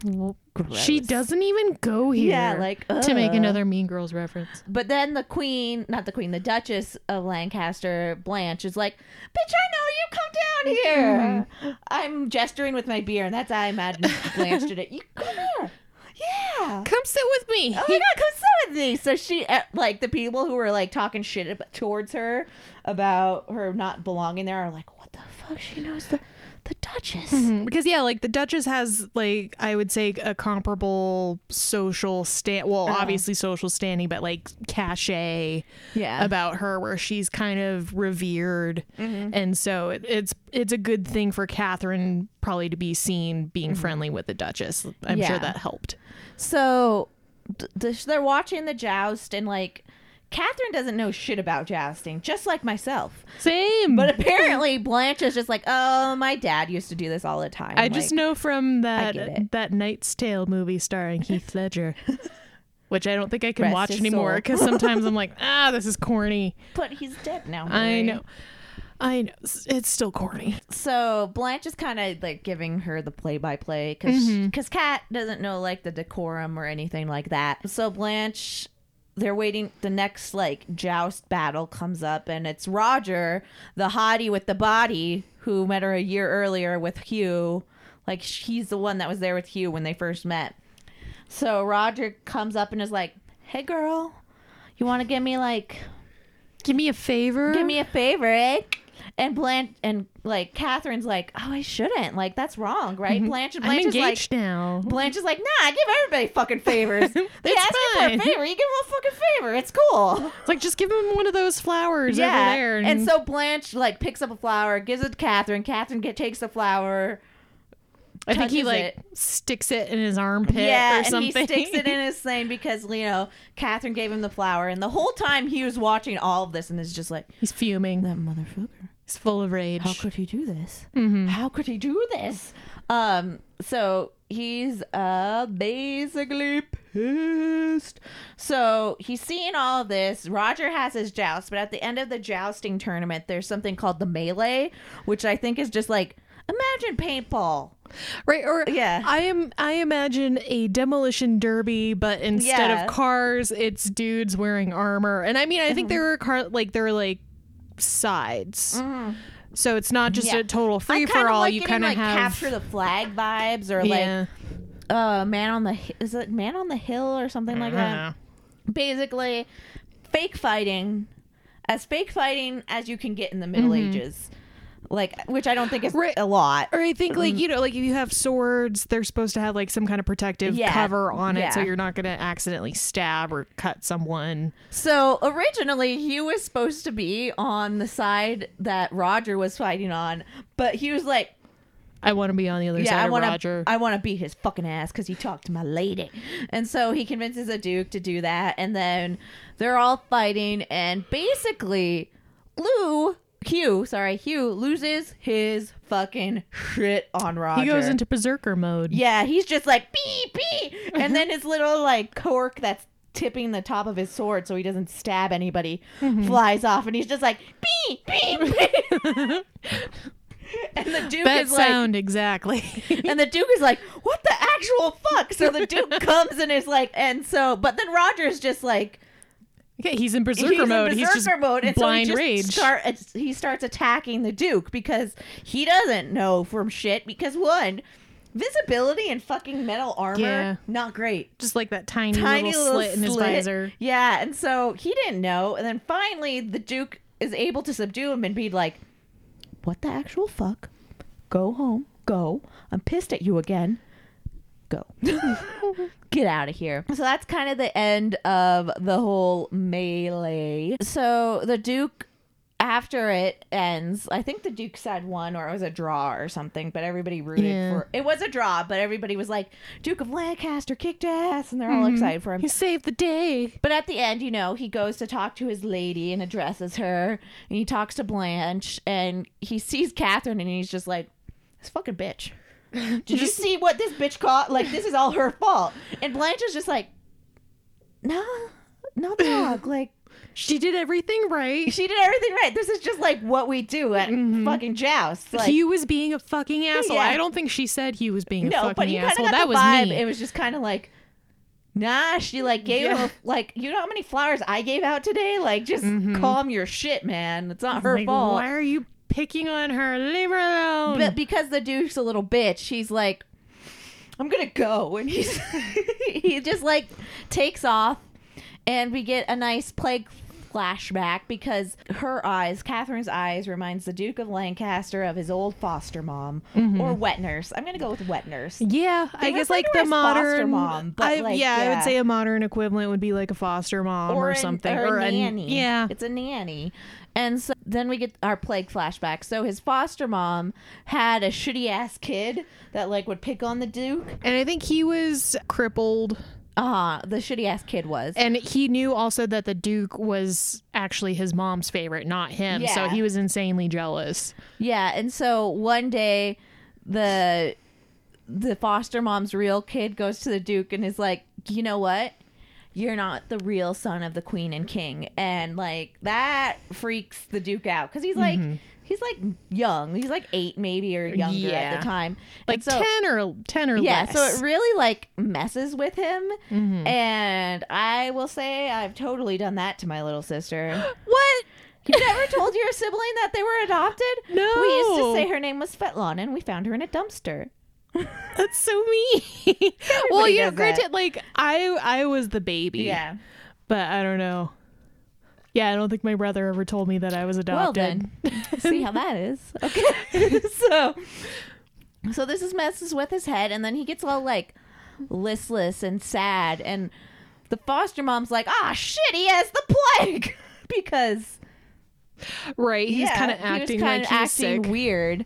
she gross. doesn't even go here. Yeah, like, to make ugh. another Mean Girls reference. But then the queen, not the queen, the Duchess of Lancaster, Blanche, is like, "Bitch, I know you. Come down here." Mm-hmm. I'm gesturing with my beer, and that's how I imagine Blanche did it. You come here. Yeah. Come sit with me. Oh my god, come sit with me. So she, uh, like, the people who were like talking shit towards her about her not belonging there are like, what the fuck? She knows the the Duchess. Mhm, Because yeah, like the Duchess has like I would say a comparable social stand. Well, Uh-huh. obviously social standing, but like cachet Yeah. about her, where she's kind of revered, and so it, it's it's a good thing for Katherine probably to be seen being friendly with the Duchess. I'm Yeah. sure that helped. So th- th- they're watching the joust, and like Katherine doesn't know shit about jousting, just like myself. Same, But apparently Blanche is just like, oh, my dad used to do this all the time. I just know from that that Knight's Tale movie starring Heath Ledger. Which I don't think I can Rest watch anymore because sometimes I'm like, ah, this is corny. But he's dead now. I know. I know. It's still corny. So Blanche is kind of like giving her the play by play because because Kat doesn't know like the decorum or anything like that. So Blanche, they're waiting. The next like joust battle comes up, and it's Roger, the hottie with the body, who met her a year earlier with Hugh. Like he's the one that was there with Hugh when they first met. So Roger comes up and is like, "Hey girl, you want to give me like Give me a favor. give me a favor, eh? And Blanche and like Katherine's like, oh, I shouldn't. Like that's wrong, right? Blanche and Mm-hmm. I'm Blanche is like, now. Blanche is like, nah, I give everybody fucking favors. they ask you for a favor, you give them a fucking favor. It's cool. It's like just give them one of those flowers over yeah. there. And so Blanche like picks up a flower, gives it to Katherine. Katherine get, takes the flower. I think he like it. sticks it in his armpit yeah, or and something. he sticks it in his thing because you know Katherine gave him the flower, and the whole time he was watching all of this, and is just like He's fuming. that motherfucker. He's full of rage. how could he do this? Mm-hmm. How could he do this? Um, so he's uh basically pissed. So he's seeing all of this. Roger has his joust, but at the end of the jousting tournament, there's something called the melee, which I think is just like imagine paintball. Right or Yeah. I am I imagine a demolition derby, but instead Yeah. of cars, it's dudes wearing armor. And I mean I think there are car like there are like sides. So it's not just Mm-hmm. Yeah. a total free for all. like you kind of like have capture the flag vibes or yeah. like uh man on the Hi- is it man on the hill or something like that. Basically, fake fighting, as fake fighting as you can get in the Middle Ages, like which I don't think is. Right. a lot. Or I think like you know, like if you have swords, they're supposed to have like some kind of protective Yeah. cover on it, so you're not going to accidentally stab or cut someone. So originally, he was supposed to be on the side that Roger was fighting on, but he was like, I want to be on the other "Yeah, side I of want Roger. I want to beat his fucking ass because he talked to my lady." And so he convinces a Duke to do that, and then they're all fighting, and basically, Lou, Hugh, sorry, Hugh loses his fucking shit on Roger. he goes into berserker mode. Yeah, he's just like beep beep, and then his little like cork that's tipping the top of his sword so he doesn't stab anybody Mm-hmm. flies off, and he's just like beep beep. beep. and the Duke That is like, sound exactly. and the Duke is like, "What the actual fuck?" So the Duke comes and is like, and so, but then Roger's just like, okay, he's in berserker he's mode. in he's berserker just mode, and blind so he rage. start he starts attacking the Duke because he doesn't know from shit. Because one, visibility and fucking metal armor, Yeah. not great. just like that tiny, Tiny little, little slit in his visor. Yeah, and so he didn't know, and then finally the Duke is able to subdue him and be like, "What the actual fuck? Go home, go. I'm pissed at you again. Go." Get out of here. So that's kind of the end of the whole melee. So the Duke, after it ends, I think the Duke side won or it was a draw or something, but everybody rooted Yeah. for it. was a draw, but everybody was like, Duke of Lancaster kicked ass, and they're all mm-hmm. excited for him. He saved the day. But at the end, you know, he goes to talk to his lady and addresses her, and he talks to Blanche, and he sees Katherine, and he's just like, "This fucking bitch." Did you see what this bitch caught? Like, this is all her fault. And Blanche is just like, "No, no, dog. Like, She did everything right. she did everything right. This is just like what we do at mm-hmm. fucking jousts. Like, he was being a fucking asshole. Yeah. I don't think she said he was being a no, fucking but you kind of asshole. got That the was vibe. me. It was just kind of like, nah. She like gave him Yeah. a, like, you know how many flowers I gave out today? Like, just mm-hmm. calm your shit, man. It's not her Like, fault. Why are you picking on her? Leave her alone. But because the Duke's a little bitch, she's like, I'm gonna go, and he's he just like takes off, and we get a nice plague flashback because her eyes, Katherine's eyes, reminds the Duke of Lancaster of his old foster mom mm-hmm. or wet nurse. I'm gonna go with wet nurse. yeah, I guess like the modern mom, but, I, like, yeah, I would say a modern equivalent would be like a foster mom or, an- something or, a a nanny. yeah, it's a nanny. And so then we get our plague flashback. So his foster mom had a shitty ass kid that like would pick on the Duke. and I think he was crippled, Uh. The shitty ass kid was. and he knew also that the Duke was actually his mom's favorite, not him. So he was insanely jealous. Yeah, and so one day the the foster mom's real kid goes to the duke and is like, "You know what? You're not the real son of the queen and king." And like that freaks the duke out cuz he's like he's like young. He's like 8 maybe or younger at the time. Like so, ten or ten or yeah, less. so it really like messes with him. Mm-hmm. And I will say I've totally done that to my little sister. what? You never told your sibling that they were adopted? No. We used to say her name was Svetlana and we found her in a dumpster. That's so mean. well, you know, does that. granted, like I I was the baby. Yeah. But I don't know. Yeah, I don't think my brother ever told me that I was adopted. Well then, see how that is. Okay. so, so this is messes with his head, and then he gets all like listless and sad, and the foster mom's like, "Ah, shit, he has the plague," because right. He's yeah, kind of he was acting like he's acting sick. weird.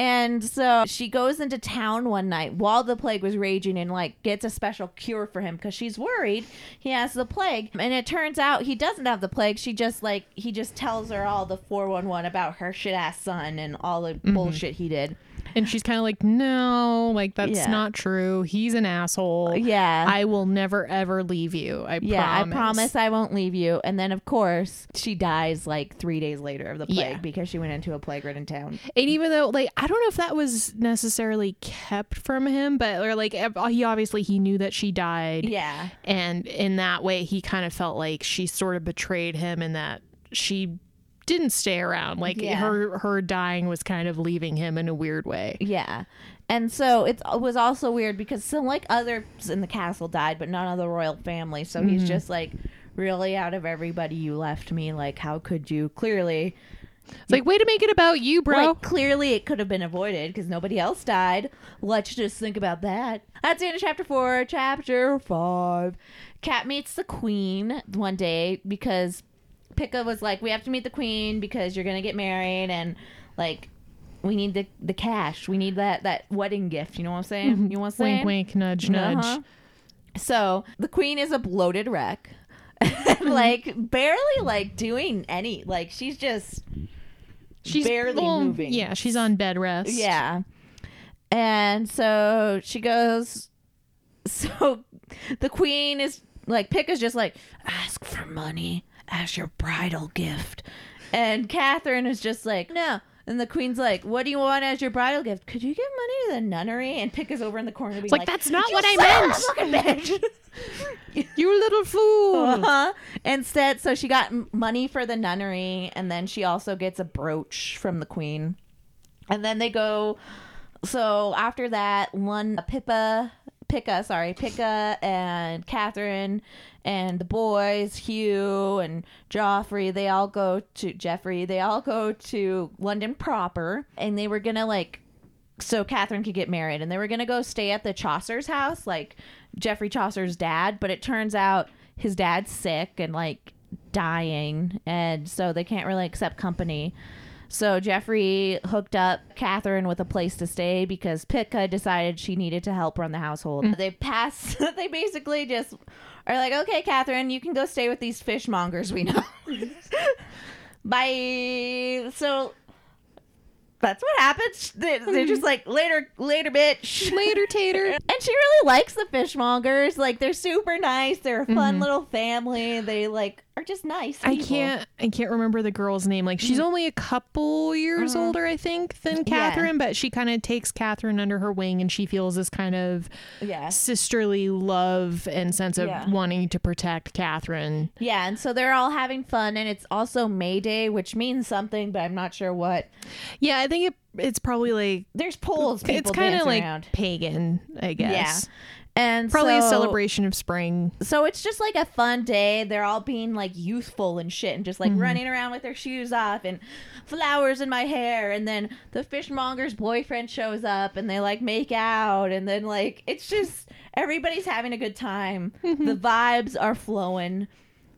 And so she goes into town one night while the plague was raging and like gets a special cure for him because she's worried he has the plague. And it turns out he doesn't have the plague. She just like he just tells her all the 411 about her shit ass son and all the Mm-hmm. bullshit he did. And she's kind of like, no, like that's Yeah. not true. He's an asshole. Uh, yeah. I will never ever leave you. I yeah, promise. I promise I won't leave you. And then, of course, she dies like three days later of the plague Yeah. because she went into a plague ridden town. And even though, like, I don't know if that was necessarily kept from him, but or like, he obviously he knew that she died. Yeah. and in that way he kind of felt like she sort of betrayed him and that she didn't stay around. Like Yeah. her her dying was kind of leaving him in a weird way. Yeah. And so it was also weird because some like others in the castle died, but none of the royal family. So he's mm-hmm. just like, really, out of everybody, you left me. Like, how could you? Clearly, It's like way to make it about you, bro. like, clearly it could have been avoided because nobody else died. Let's just think about that. That's the end of chapter four. Chapter five. Cat meets the queen one day because Pika was like, "We have to meet the queen because you're gonna get married and like." We need the the cash. We need that that wedding gift. You know what I'm saying? You want to say? wink, wink, nudge, nudge. Uh-huh. So the queen is a bloated wreck, like barely like doing any. Like she's just She's barely well, moving. Yeah, she's on bed rest. yeah. And so she goes. So the queen is like, Pick is just like, ask for money as your bridal gift. And Katherine is just like, no. And the queen's like, what do you want as your bridal gift? Could you give money to the nunnery? And Pick is over in the corner being like, like, "That's not what I meant." of a fucking bitch." You little fool. Uh-huh. Instead, so she got money for the nunnery, and then she also gets a brooch from the queen. And then they go. So after that, one Pippa, Picca, sorry, Picca and Katherine and the boys, Hugh and Geoffrey, they all go to Geoffrey. They all go to London proper, and they were gonna like so Katherine could get married, and they were gonna go stay at the Chaucer's house, like Geoffrey Chaucer's dad. But it turns out his dad's sick and like dying, and so they can't really accept company. So Geoffrey hooked up Katherine with a place to stay because Pitka decided she needed to help run the household. Mm. They pass. they basically just are like, "Okay, Katherine, you can go stay with these fishmongers we know." Bye. So that's what happens. They- They're just like later, later, bitch. Later, Tater. And she really likes the fishmongers. Like they're super nice. They're a fun mm-hmm. little family. They like are just nice. I can't I can't remember the girl's name. Like she's mm. only a couple years mm. older, I think, than Katherine, but she kind of takes Katherine under her wing and she feels this kind of Yeah. sisterly love and sense of Yeah. wanting to protect Katherine. Yeah, and so they're all having fun, and it's also May Day, which means something, but I'm not sure what. Yeah, I think it it's probably like There's poles. People it's kind of like around. pagan, I guess. And Probably a celebration of spring. So it's just like a fun day. They're all being like youthful and shit, and just like running around with their shoes off and flowers in my hair. And then the fishmonger's boyfriend shows up, and they like make out, and then like it's just everybody's having a good time. The vibes are flowing.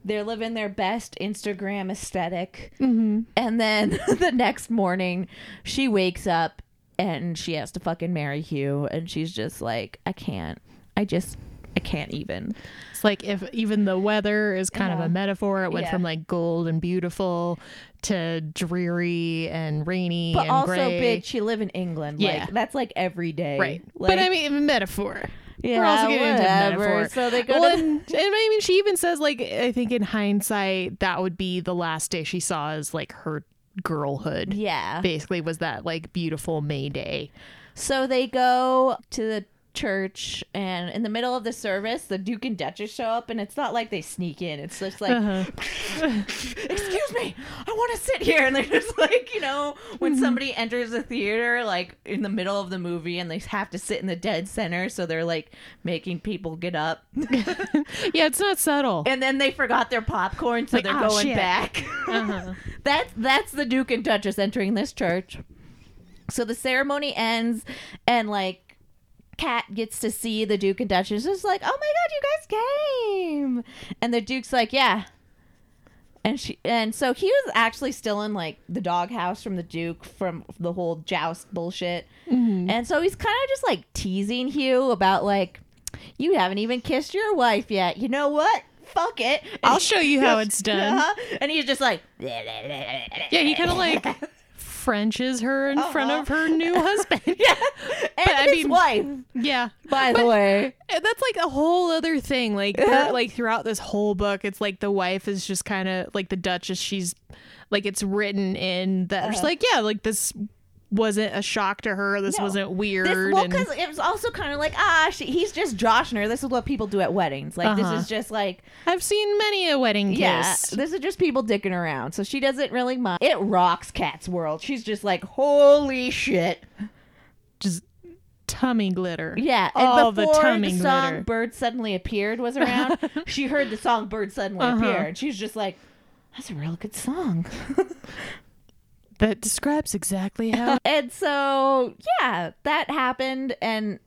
They're living their best Instagram aesthetic. Mm-hmm. And then the next morning, she wakes up and she has to fucking marry Hugh. And she's just like, I can't. I just, I can't even. It's like if even the weather is kind of a metaphor, it went Yeah. from like gold and beautiful to dreary and rainy But and also, gray. bitch, you live in England. Yeah. Like, that's like every day. Right. Like, but I mean, metaphor. yeah, We're also getting into whatever. metaphor. So they go Well, to. and, and I mean, she even says, like, I think in hindsight, that would be the last day she saw as like her girlhood. yeah. Basically, was that like beautiful May Day. So they go to the church, and in the middle of the service, the Duke and Duchess show up, and it's not like they sneak in. It's just like, Uh-huh. excuse me, I want to sit here. And they're just like, you know, when somebody enters the theater, like in the middle of the movie, and they have to sit in the dead center, so they're like making people get up. Yeah, it's not subtle. and then they forgot their popcorn, so Like, they're "Ah, going shit." back. Uh-huh. that's that's the Duke and Duchess entering this church. So the ceremony ends, and like Kat gets to see the Duke and Duchess. It's like, oh my god, you guys came! And the Duke's like, yeah. And she and so he was actually still in like the doghouse from the Duke from the whole joust bullshit. And so he's kind of just like teasing Hugh about like, you haven't even kissed your wife yet. You know what? Fuck it. And I'll show you how it's done. "Uh-huh." And he's just like, Yeah, he kind of like Frenches her in uh-huh. front of her new husband. yeah, and I his mean- wife, Yeah. by the way. Eh, that's like a whole other thing. Like, they're- like throughout this whole book, it's like the wife is just kind of like the Duchess. She's like it's written in that. She's uh-huh. like, yeah, like this wasn't a shock to her. This No. wasn't weird. This, well, and- because it was also kind of like, ah, she, he's just joshing her. This is what people do at weddings. Like, Uh-huh. this is just like, I've seen many a wedding kiss. yeah, this is just people dicking around. So she doesn't really mind. It rocks Kat's world. She's just like, holy shit. Just tummy glitter. Yeah, and All the tummy the song glitter. "Bird Suddenly Appeared" was around, she heard the song "Bird Suddenly Uh-huh. Appeared." and She's just like, "That's a real good song." That describes exactly how. and so, yeah, that happened, and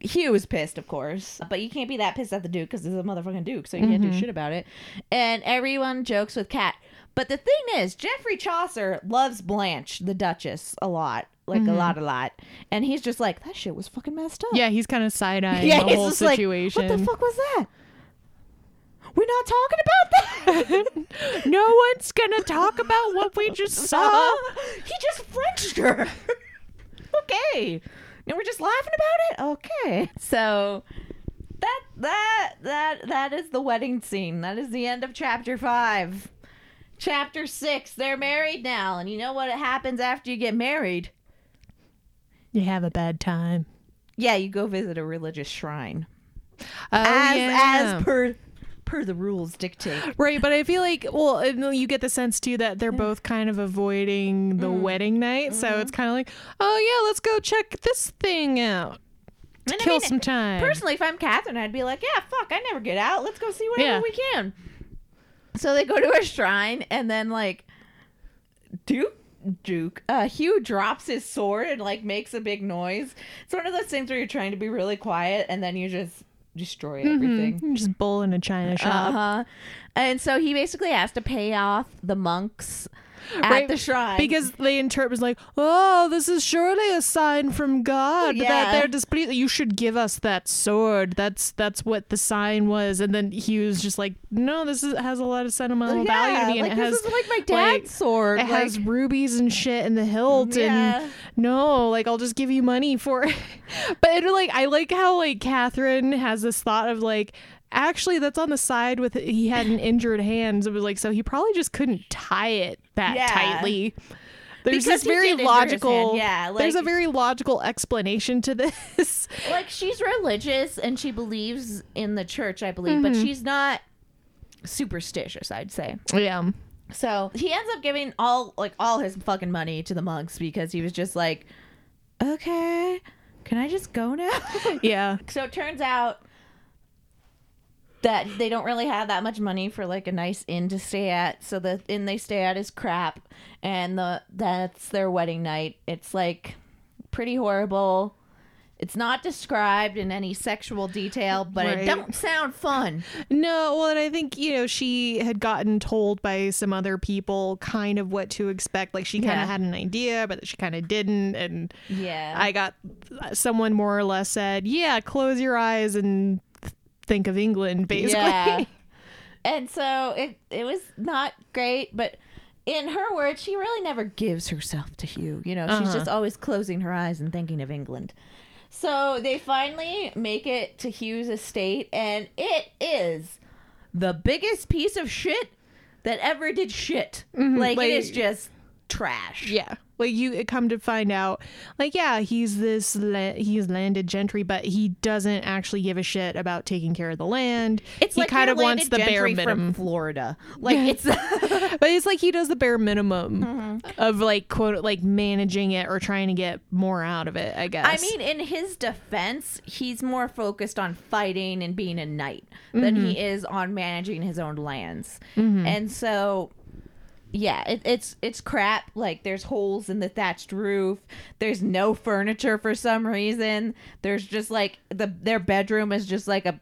Hugh was pissed, of course, but you can't be that pissed at the Duke because he's a motherfucking Duke, so you can't Mm-hmm. do shit about it. And everyone jokes with Kat, but the thing is, Geoffrey Chaucer loves Blanche, the Duchess, a lot, like Mm-hmm. a lot, a lot, and he's just like, that shit was fucking messed up. yeah, he's kind of side eyeing Yeah, the he's whole just like, situation. what the fuck was that? We're not talking about. No one's gonna talk about what we just saw. he just Frenched her. okay. And we're just laughing about it? Okay. So that that that that is the wedding scene. That is the end of chapter five. Chapter six, they're married now, and you know what happens after you get married? You have a bad time. Yeah, you go visit a religious shrine. Oh, as yeah. as per per the rules dictate. Right, but I feel like well, you get the sense too that they're both kind of avoiding the Mm. wedding night, so Mm-hmm. it's kind of like, oh yeah, let's go check this thing out, And I kill mean, some time. Personally, if I'm Katherine, I'd be like, yeah, fuck, I never get out. Let's go see whatever Yeah. we can. So they go to a shrine, and then like Duke Duke uh Hugh drops his sword and like makes a big noise. It's one of those things where you're trying to be really quiet and then you just destroy everything. Mhm. Just bull in a china shop. Uh-huh. And so he basically has to pay off the monks at Right, the shrine. Because they interpret as like, oh, this is surely a sign from God Yeah. that they're displeased. You should give us that sword. That's that's what the sign was. And then he was just like, no, this is, has a lot of sentimental value to me, and like it this has is like my like, dad's sword. it has rubies and shit in the hilt Yeah. and no like i'll just give you money for it but it, like i like how like katherine has this thought of like actually that's on the side with he had an injured hand it was like so he probably just couldn't tie it that Yeah. tightly there's Because this very did injure his hand, logical yeah, there's a very logical explanation to this like she's religious and she believes in the church, I believe, but Mm-hmm. she's not superstitious, I'd say. yeah So he ends up giving all like all his fucking money to the monks because he was just like, Okay, can I just go now? yeah so it turns out that they don't really have that much money for like a nice inn to stay at. So the inn they stay at is crap, and the that's their wedding night. It's like pretty horrible. It's not described in any sexual detail, but Right. it don't sound fun. No, well, and I think you know she had gotten told by some other people kind of what to expect. Like she kind Yeah. of had an idea, but she kind of didn't. And Yeah, I got someone more or less said, "Yeah, close your eyes and think of England." Basically, Yeah. And so it it was not great, but in her words, she really never gives herself to Hugh. You know, she's Uh-huh. just always closing her eyes and thinking of England. So they finally make it to Hugh's estate, and it is the biggest piece of shit that ever did shit. Like, like- it is just trash. yeah. Like you eh, come to find out, like yeah, he's this la- he's landed gentry, but he doesn't actually give a shit about taking care of the land. It's he like kind of wants the bare minimum. from Florida. Like Yeah. it's but it's like he does the bare minimum Mm-hmm. of like quote like managing it or trying to get more out of it i guess I mean, in his defense, he's more focused on fighting and being a knight than he mm-hmm. is on managing his own lands. Mm-hmm. And so, yeah, it, it's it's crap. Like there's holes in the thatched roof. There's no furniture for some reason. There's just like the their bedroom is just like a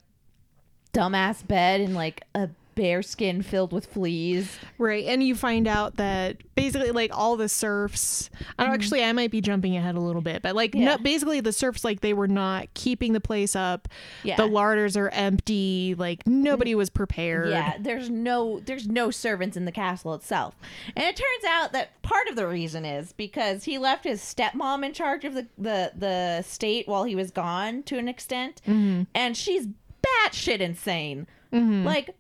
dumbass bed and like a bear skin filled with fleas. right and you find out that basically like all the serfs i don't actually i might be jumping ahead a little bit but like Mm-hmm. Yeah. no, basically the serfs like they were not keeping the place up Yeah. the larders are empty like nobody was prepared Yeah, there's no there's no servants in the castle itself. And it turns out that part of the reason is because he left his stepmom in charge of the the, the state while he was gone to an extent. And she's batshit insane. Like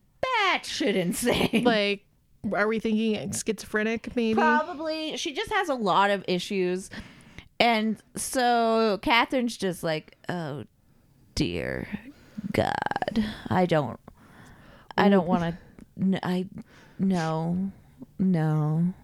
batshit insane. like Are we thinking schizophrenic? Maybe. Probably. She just has a lot of issues. And so Katherine's just like, oh dear God. I don't I don't want to I no. No.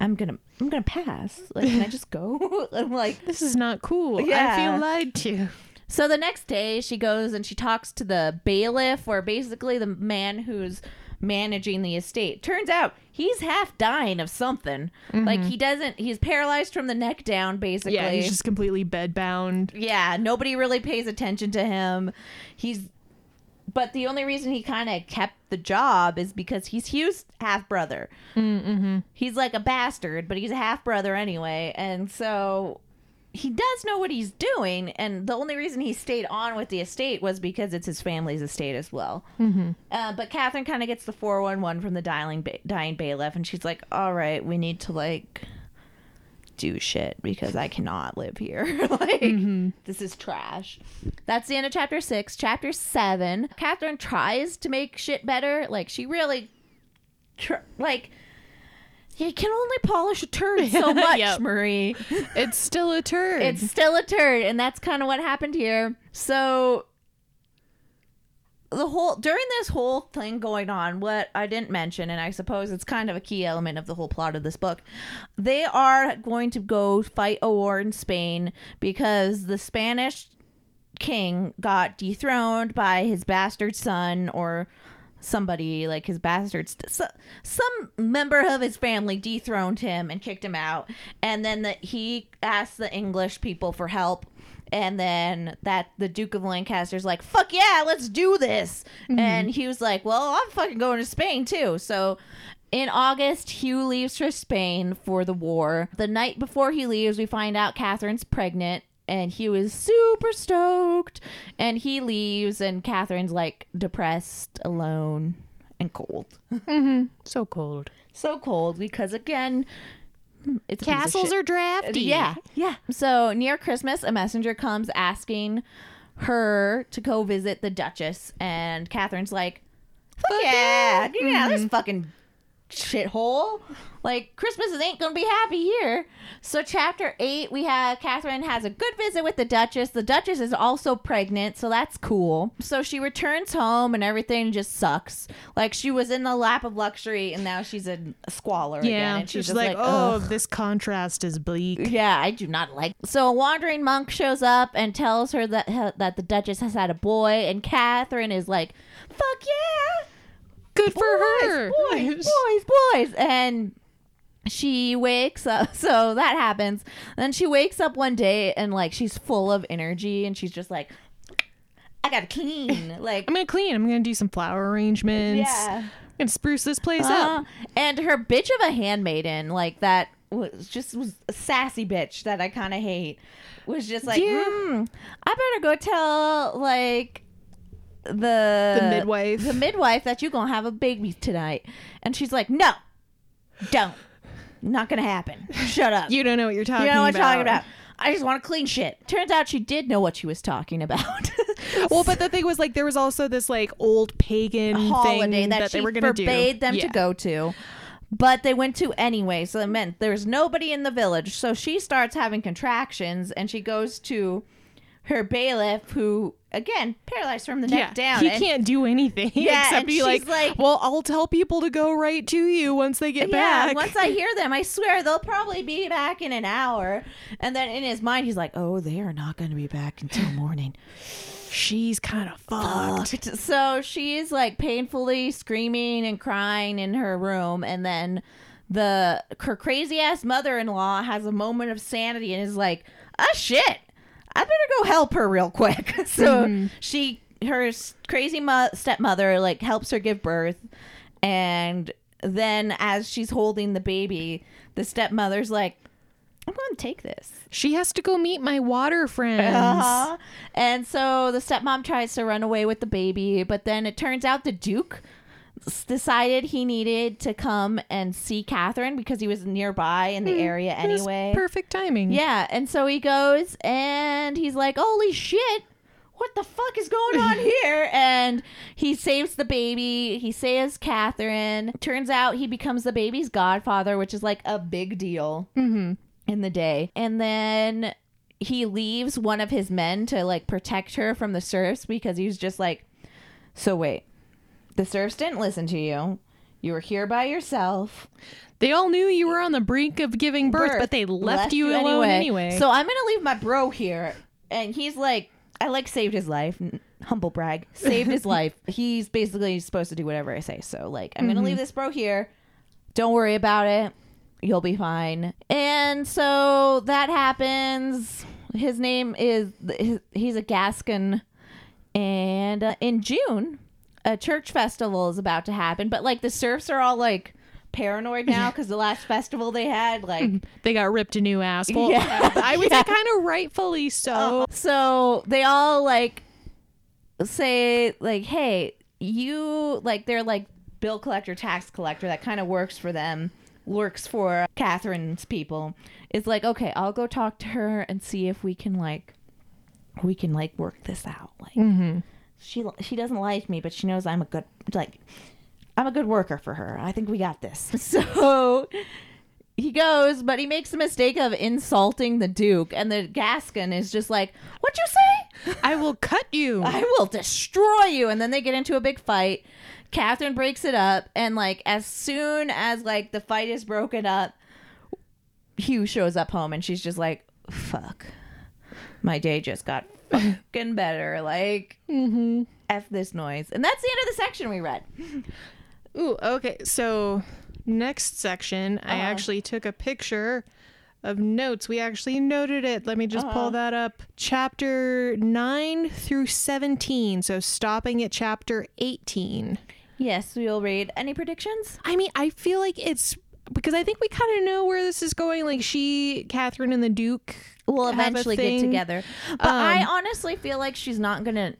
I'm to I'm to pass. Like can I just go? I'm like This is not cool. I feel lied to. So the next day, she goes and she talks to the bailiff, or basically the man who's managing the estate. Turns out he's half dying of something. Like he doesn't. He's paralyzed from the neck down, basically. Yeah, he's just completely bedbound. Yeah, nobody really pays attention to him. He's. But the only reason he kind of kept the job is because he's Hugh's half brother. Mm-hmm. He's like a bastard, but he's a half brother anyway. And so he does know what he's doing. And the only reason he stayed on with the estate was because it's his family's estate as well. Mm-hmm. Uh, but Katherine kind of gets the 411 from the dying, ba- dying bailiff. And she's like, all right, we need to like do shit because I cannot live here. like, this is trash. That's the end of chapter six. Chapter seven, Katherine tries to make shit better. Like, she really, tr- like, you can only polish a turd so much, Yep. Marie. It's still a turd. It's still a turd, and that's kind of what happened here. So the whole during this whole thing going on, what I didn't mention, and I suppose it's kind of a key element of the whole plot of this book, they are going to go fight a war in Spain because the Spanish king got dethroned by his bastard son or somebody like his bastards. So, some member of his family dethroned him and kicked him out. And then the, he asked the english people for help. And then that the duke of lancaster's like fuck yeah let's do this. Mm-hmm. And he was like well i'm fucking going to spain too. So in August, Hugh leaves for Spain for the war. The night before he leaves, we find out Katherine's pregnant, and Hugh is super stoked. And he leaves, and Katherine's like depressed, alone, and cold. Mm-hmm. so cold. So cold because, again, it's a piece of Castles are drafty. Yeah, yeah. So near Christmas, a messenger comes asking her to go visit the Duchess, and Katherine's like, "Fuck yeah, yeah, this mm-hmm. fucking shithole. Like Christmas ain't gonna be happy here." So chapter eight, we have Katherine has a good visit with the Duchess. The Duchess is also pregnant, so that's cool. So she returns home, and everything just sucks. Like she was in the lap of luxury, and now she's in squalor again. And she's She's just like, like, oh, "Ugh." this contrast is bleak. Yeah, I do not like. So a wandering monk shows up and tells her that uh, that the Duchess has had a boy, and Katherine is like, "Fuck yeah, Good for boys, her. boys, boys, boys!" And she wakes up. So that happens. Then she wakes up one day and like she's full of energy, and she's just like, "I gotta clean." Like, I'm gonna clean. I'm gonna do some flower arrangements. yeah. I'm gonna spruce this place Uh, up. and her bitch of a handmaiden, like that was just was a sassy bitch that I kind of hate. Was just like, Yeah. "Hmm, I better go tell like the The midwife. the midwife that you're gonna have a baby tonight. And she's like, no, don't, not gonna happen. Shut up. You don't know what you're talking You know what I'm about. talking about. I just want to clean shit. Turns out she did know what she was talking about. Well, but the thing was, like, there was also this like old pagan holiday thing that, that, she they were gonna forbade do. them to go to. But they went to anyway, so it meant there's nobody in the village. So she starts having contractions, and she goes to her bailiff, who again paralyzed from the neck down. he and- can't do anything Yeah, except and be she's like, like- "Well, I'll tell people to go right to you once they get yeah, back." once I hear them, I swear they'll probably be back in an hour. And then in his mind, he's like, "Oh, they are not going to be back until morning." She's kind of fucked. fucked. So she's like painfully screaming and crying in her room, and then the her crazy ass mother in law has a moment of sanity and is like, "Ah, shit, I better go help her real quick." so she her crazy mo- stepmother like helps her give birth, and then as she's holding the baby, the stepmother's like, "I'm going to take this." She has to go meet my water friends. Uh-huh. And so the stepmom tries to run away with the baby, but then it turns out the Duke decided he needed to come and see Katherine because he was nearby in the area anyway. perfect timing. Yeah, and so he goes and he's like, "Holy shit! what the fuck is going on here? And he saves the baby. He saves Katherine. Turns out he becomes the baby's godfather, which is like a big deal Mm-hmm. in the day. And then he leaves one of his men to like protect her from the serfs because he's just like, so wait, the serfs didn't listen to you. You were here by yourself. They all knew you were on the brink of giving birth, birth, but they left, you, alone anyway. So I'm gonna leave my bro here, and he's like, I like saved his life. Humble brag, saved his life. He's basically supposed to do whatever I say. So like, I'm gonna leave this bro here. Don't worry about it. You'll be fine. And so that happens. His name is he's a Gascon, and uh, in June, a church festival is about to happen. But like the serfs are all like paranoid now because the last festival they had like they got ripped a new asshole. Yeah. I would Yeah. say kind of rightfully so. So they all like say like, "Hey, you like they're like bill collector, tax collector that kind of works for them, works for Katherine's people." Is like, "Okay, I'll go talk to her and see if we can like we can like work this out." Like Mm-hmm. She she doesn't like me, but she knows I'm a good like I'm a good worker for her. I think we got this. So he goes, but he makes the mistake of insulting the Duke, and the Gascon is just like, "What'd you say? I will cut you. I will destroy you!" And then they get into a big fight. Katherine breaks it up, and like as soon as like the fight is broken up, Hugh shows up home, and she's just like, "Fuck, my day just got fucking better." Like, mm-hmm. f this noise, and that's the end of the section we read. Ooh, okay. So next section, I Uh-huh. actually took a picture of notes. We actually noted it. Let me just Uh-huh. pull that up. Chapter 9 through 17. So stopping at chapter 18. Yes, we'll read. Any predictions? I mean, I feel like it's because I think we kind of know where this is going. Like she, Katherine, and the Duke. We'll eventually get together. But I Um, honestly feel like she's not gonna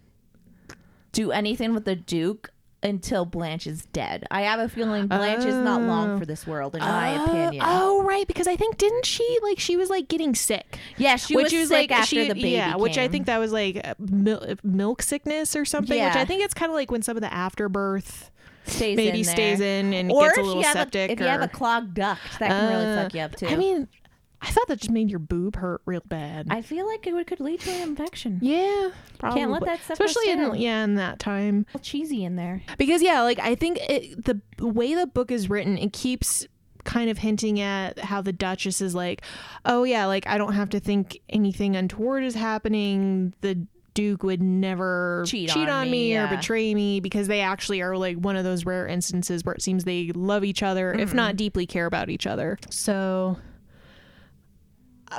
do anything with the Duke until Blanche is dead. I have a feeling Blanche is not long Oh. for this world, in my Uh, opinion. Oh, right. Because I think didn't she like she was like getting sick, yeah, she which was was sick like after she, the baby. yeah, which I think that was like mil- milk sickness or something. Yeah. Which I think it's kind of like when some of the afterbirth stays maybe in stays in and Or gets a little septic. a, if you have a clogged duct, that can really Uh, fuck you up too. I mean, I thought that just made your boob hurt real bad. I feel like it would, could lead to an infection. yeah, probably. Can't let that stuff especially in yeah in that time. Cheesy in there. because yeah like i think it, the way the book is written it keeps kind of hinting at how the duchess is like oh yeah like i don't have to think anything untoward is happening the duke would never Cheat on on me, or yeah. betray me because they actually are like one of those rare instances where it seems they love each other if Mm-hmm. not deeply care about each other so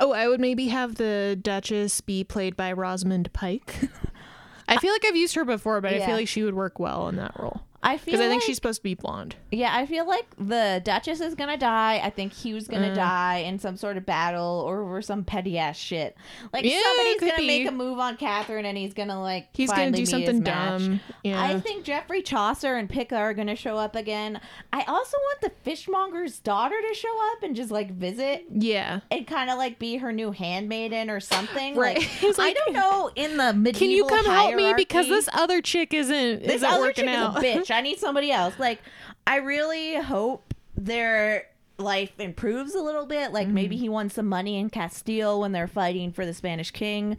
oh i would maybe have the duchess be played by rosamund pike I feel like I've used her before, but I feel like she would work well in that role. I feel Because I think like- she's supposed to be blonde. Yeah, I feel like the Duchess is gonna die. I think Hugh's gonna Uh. die in some sort of battle or over some petty ass shit. Like Yeah, somebody's gonna be. make a move on Katherine, and he's gonna like He's gonna do something dumb. Yeah. I think Geoffrey Chaucer and Picca are gonna show up again. I also want the fishmonger's daughter to show up and just like visit yeah. and kind of like be her new handmaiden or something. Right. Like, It's I don't know in the medieval Can you come help me because this other chick isn't this isn't working out. bitch. I need somebody else. Like, I really hope their life improves a little bit. Like, maybe Mm-hmm. he won some money in Castile when they're fighting for the Spanish king,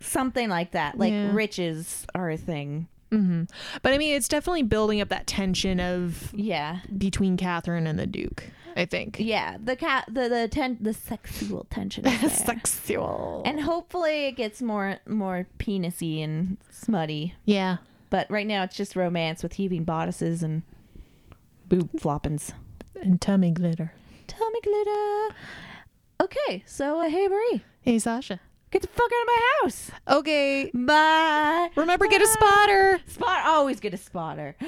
something like that. Like, Yeah. riches are a thing. hmm But I mean, it's definitely building up that tension of Yeah, between Katherine and the Duke. I think. yeah. The cat, the the ten, the sexual tension. Sexual. And hopefully it gets more more penisy and smutty. yeah. But right now it's just romance with heaving bodices and boob floppins. And tummy glitter. Tummy glitter. Okay, so uh, hey Marie, Hey Sasha. get the fuck out of my house. Okay. Bye. Remember, get a Bye. spotter. Spot always get a spotter.